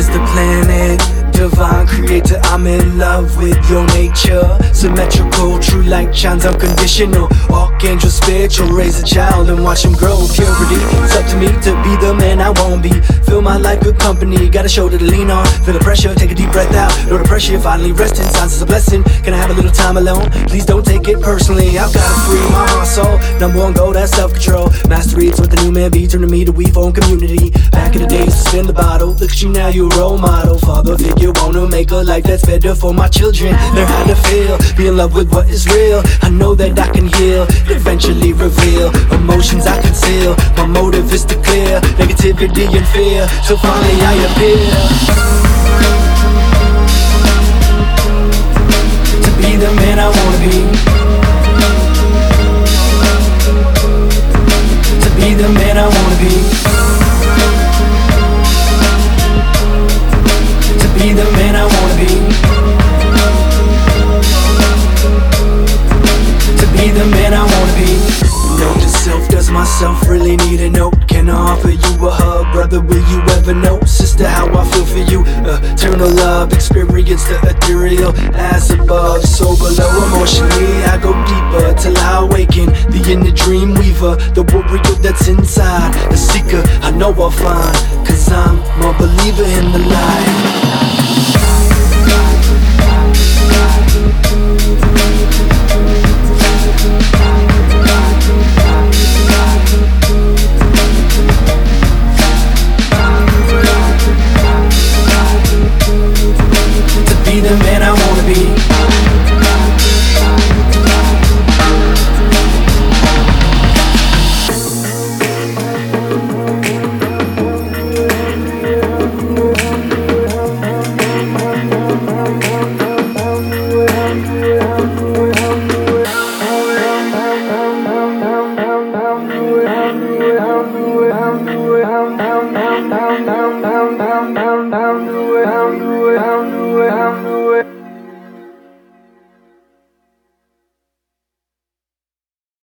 is the planet divine creator, I'm in love with your nature. Symmetrical, true light shines unconditional. Archangel, spiritual, raise a child and watch him grow. Purity, it's up to me to be the man I won't be. Fill my life with company, got a shoulder to lean on. Feel the pressure, take a deep breath out. No the pressure, finally resting. Signs is a blessing. Can I have a little time alone? Please don't take it personally. I've got a free mind, soul. Number one goal, that's self control. Mastery, it's what the new man be. Turn to me to weave own community. Back in the days, spin the bottle. Look at you now, you a role model. Father figure make a life that's better for my children. Learn how to feel, be in love with what is real. I know that I can heal, eventually reveal emotions I conceal. My motive is to clear negativity and fear. So finally I appear. To be the man I wanna be. To be the man I wanna be. Need a note? Can I offer you a hug, brother? Will you ever know, sister, how I feel for you? Eternal love, experience the ethereal as above, so below. Emotionally, I go deeper till I awaken. The inner dream weaver, the warrior that's inside, the seeker. I know I'll find, cause I'm a believer in the light.